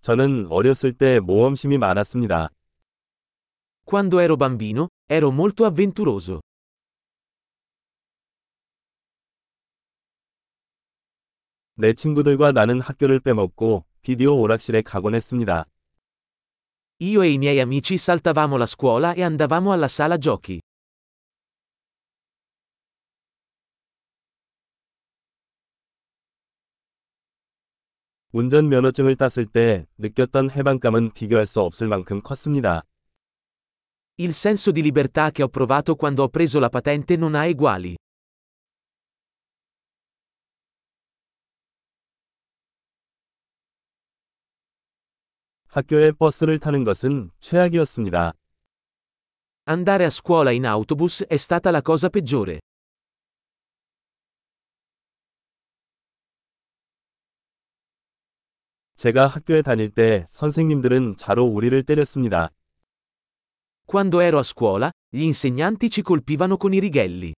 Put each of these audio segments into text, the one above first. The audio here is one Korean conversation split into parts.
저는 어렸을 때 모험심이 많았습니다. Quando ero bambino, ero molto avventuroso. 내 친구들과 나는 학교를 빼먹고 비디오 오락실에 가곤 했습니다. Io e i miei amici saltavamo la scuola e andavamo alla sala giochi. 운전면허증을 땄을 때 느꼈던 해방감은 비교할 수 없을 만큼 컸습니다. Il senso di libertà che ho provato quando ho preso la patente non ha eguali. 학교에 버스를 타는 것은 최악이었습니다. Andare a scuola in autobus è stata la cosa peggiore. 제가 학교에 다닐 때 선생님들은 자로 우리를 때렸습니다. Quando ero a scuola, gli insegnanti ci colpivano con i righelli.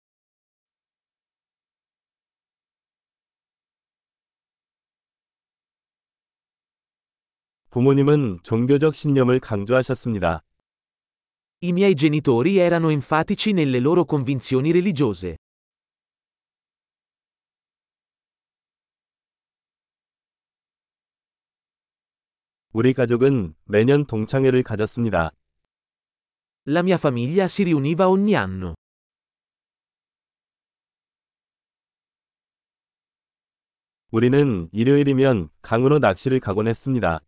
부모님은 종교적 신념을 강조하셨습니다. I miei genitori erano enfatici nelle loro convinzioni religiose. 우리 가족은 매년 동창회를 가졌습니다. La mia famiglia si riuniva ogni anno. 우리는 일요일이면 강으로 낚시를 가곤 했습니다.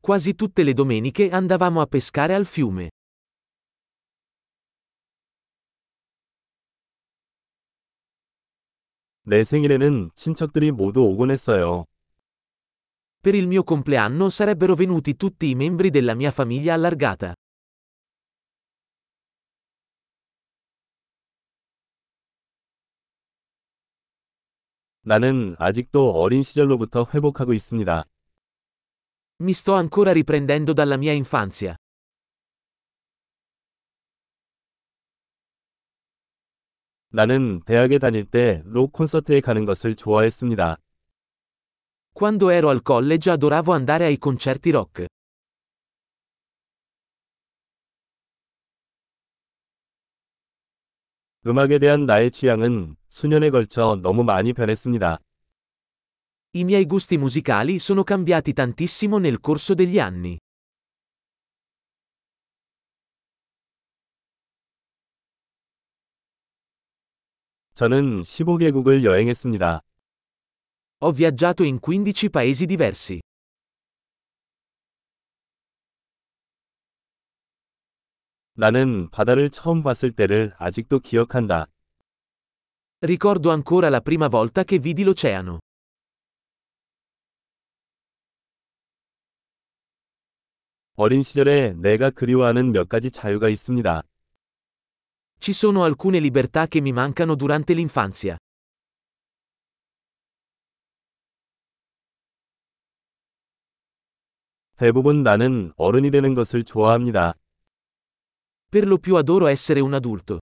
Quasi tutte le domeniche andavamo a pescare al fiume. 내 생일에는 친척들이 모두 오곤 했어요. Per il mio compleanno sarebbero venuti tutti i membri della mia famiglia allargata. 나는 아직도 어린 시절로부터 회복하고 있습니다. Mi sto ancora riprendendo dalla mia infanzia. 나는 대학에 다닐 때 록 콘서트에 가는 것을 좋아했습니다. Quando ero al college adoravo andare ai concerti rock. 음악에 대한 나의 취향은 수년에 걸쳐 너무 많이 변했습니다. I miei gusti musicali sono cambiati tantissimo nel corso degli anni. 저는 15개국을 여행했습니다. Ho viaggiato in 15 paesi diversi. 나는 바다를 처음 봤을 때를 아직도 기억한다. Ricordo ancora la prima volta che vidi l'oceano. 어린 시절에 내가 그리워하는 몇 가지 자유가 있습니다. Ci sono alcune libertà che mi mancano durante l'infanzia. 대부분 나는 어른이 되는 것을 좋아합니다. Per lo più adoro essere un adulto.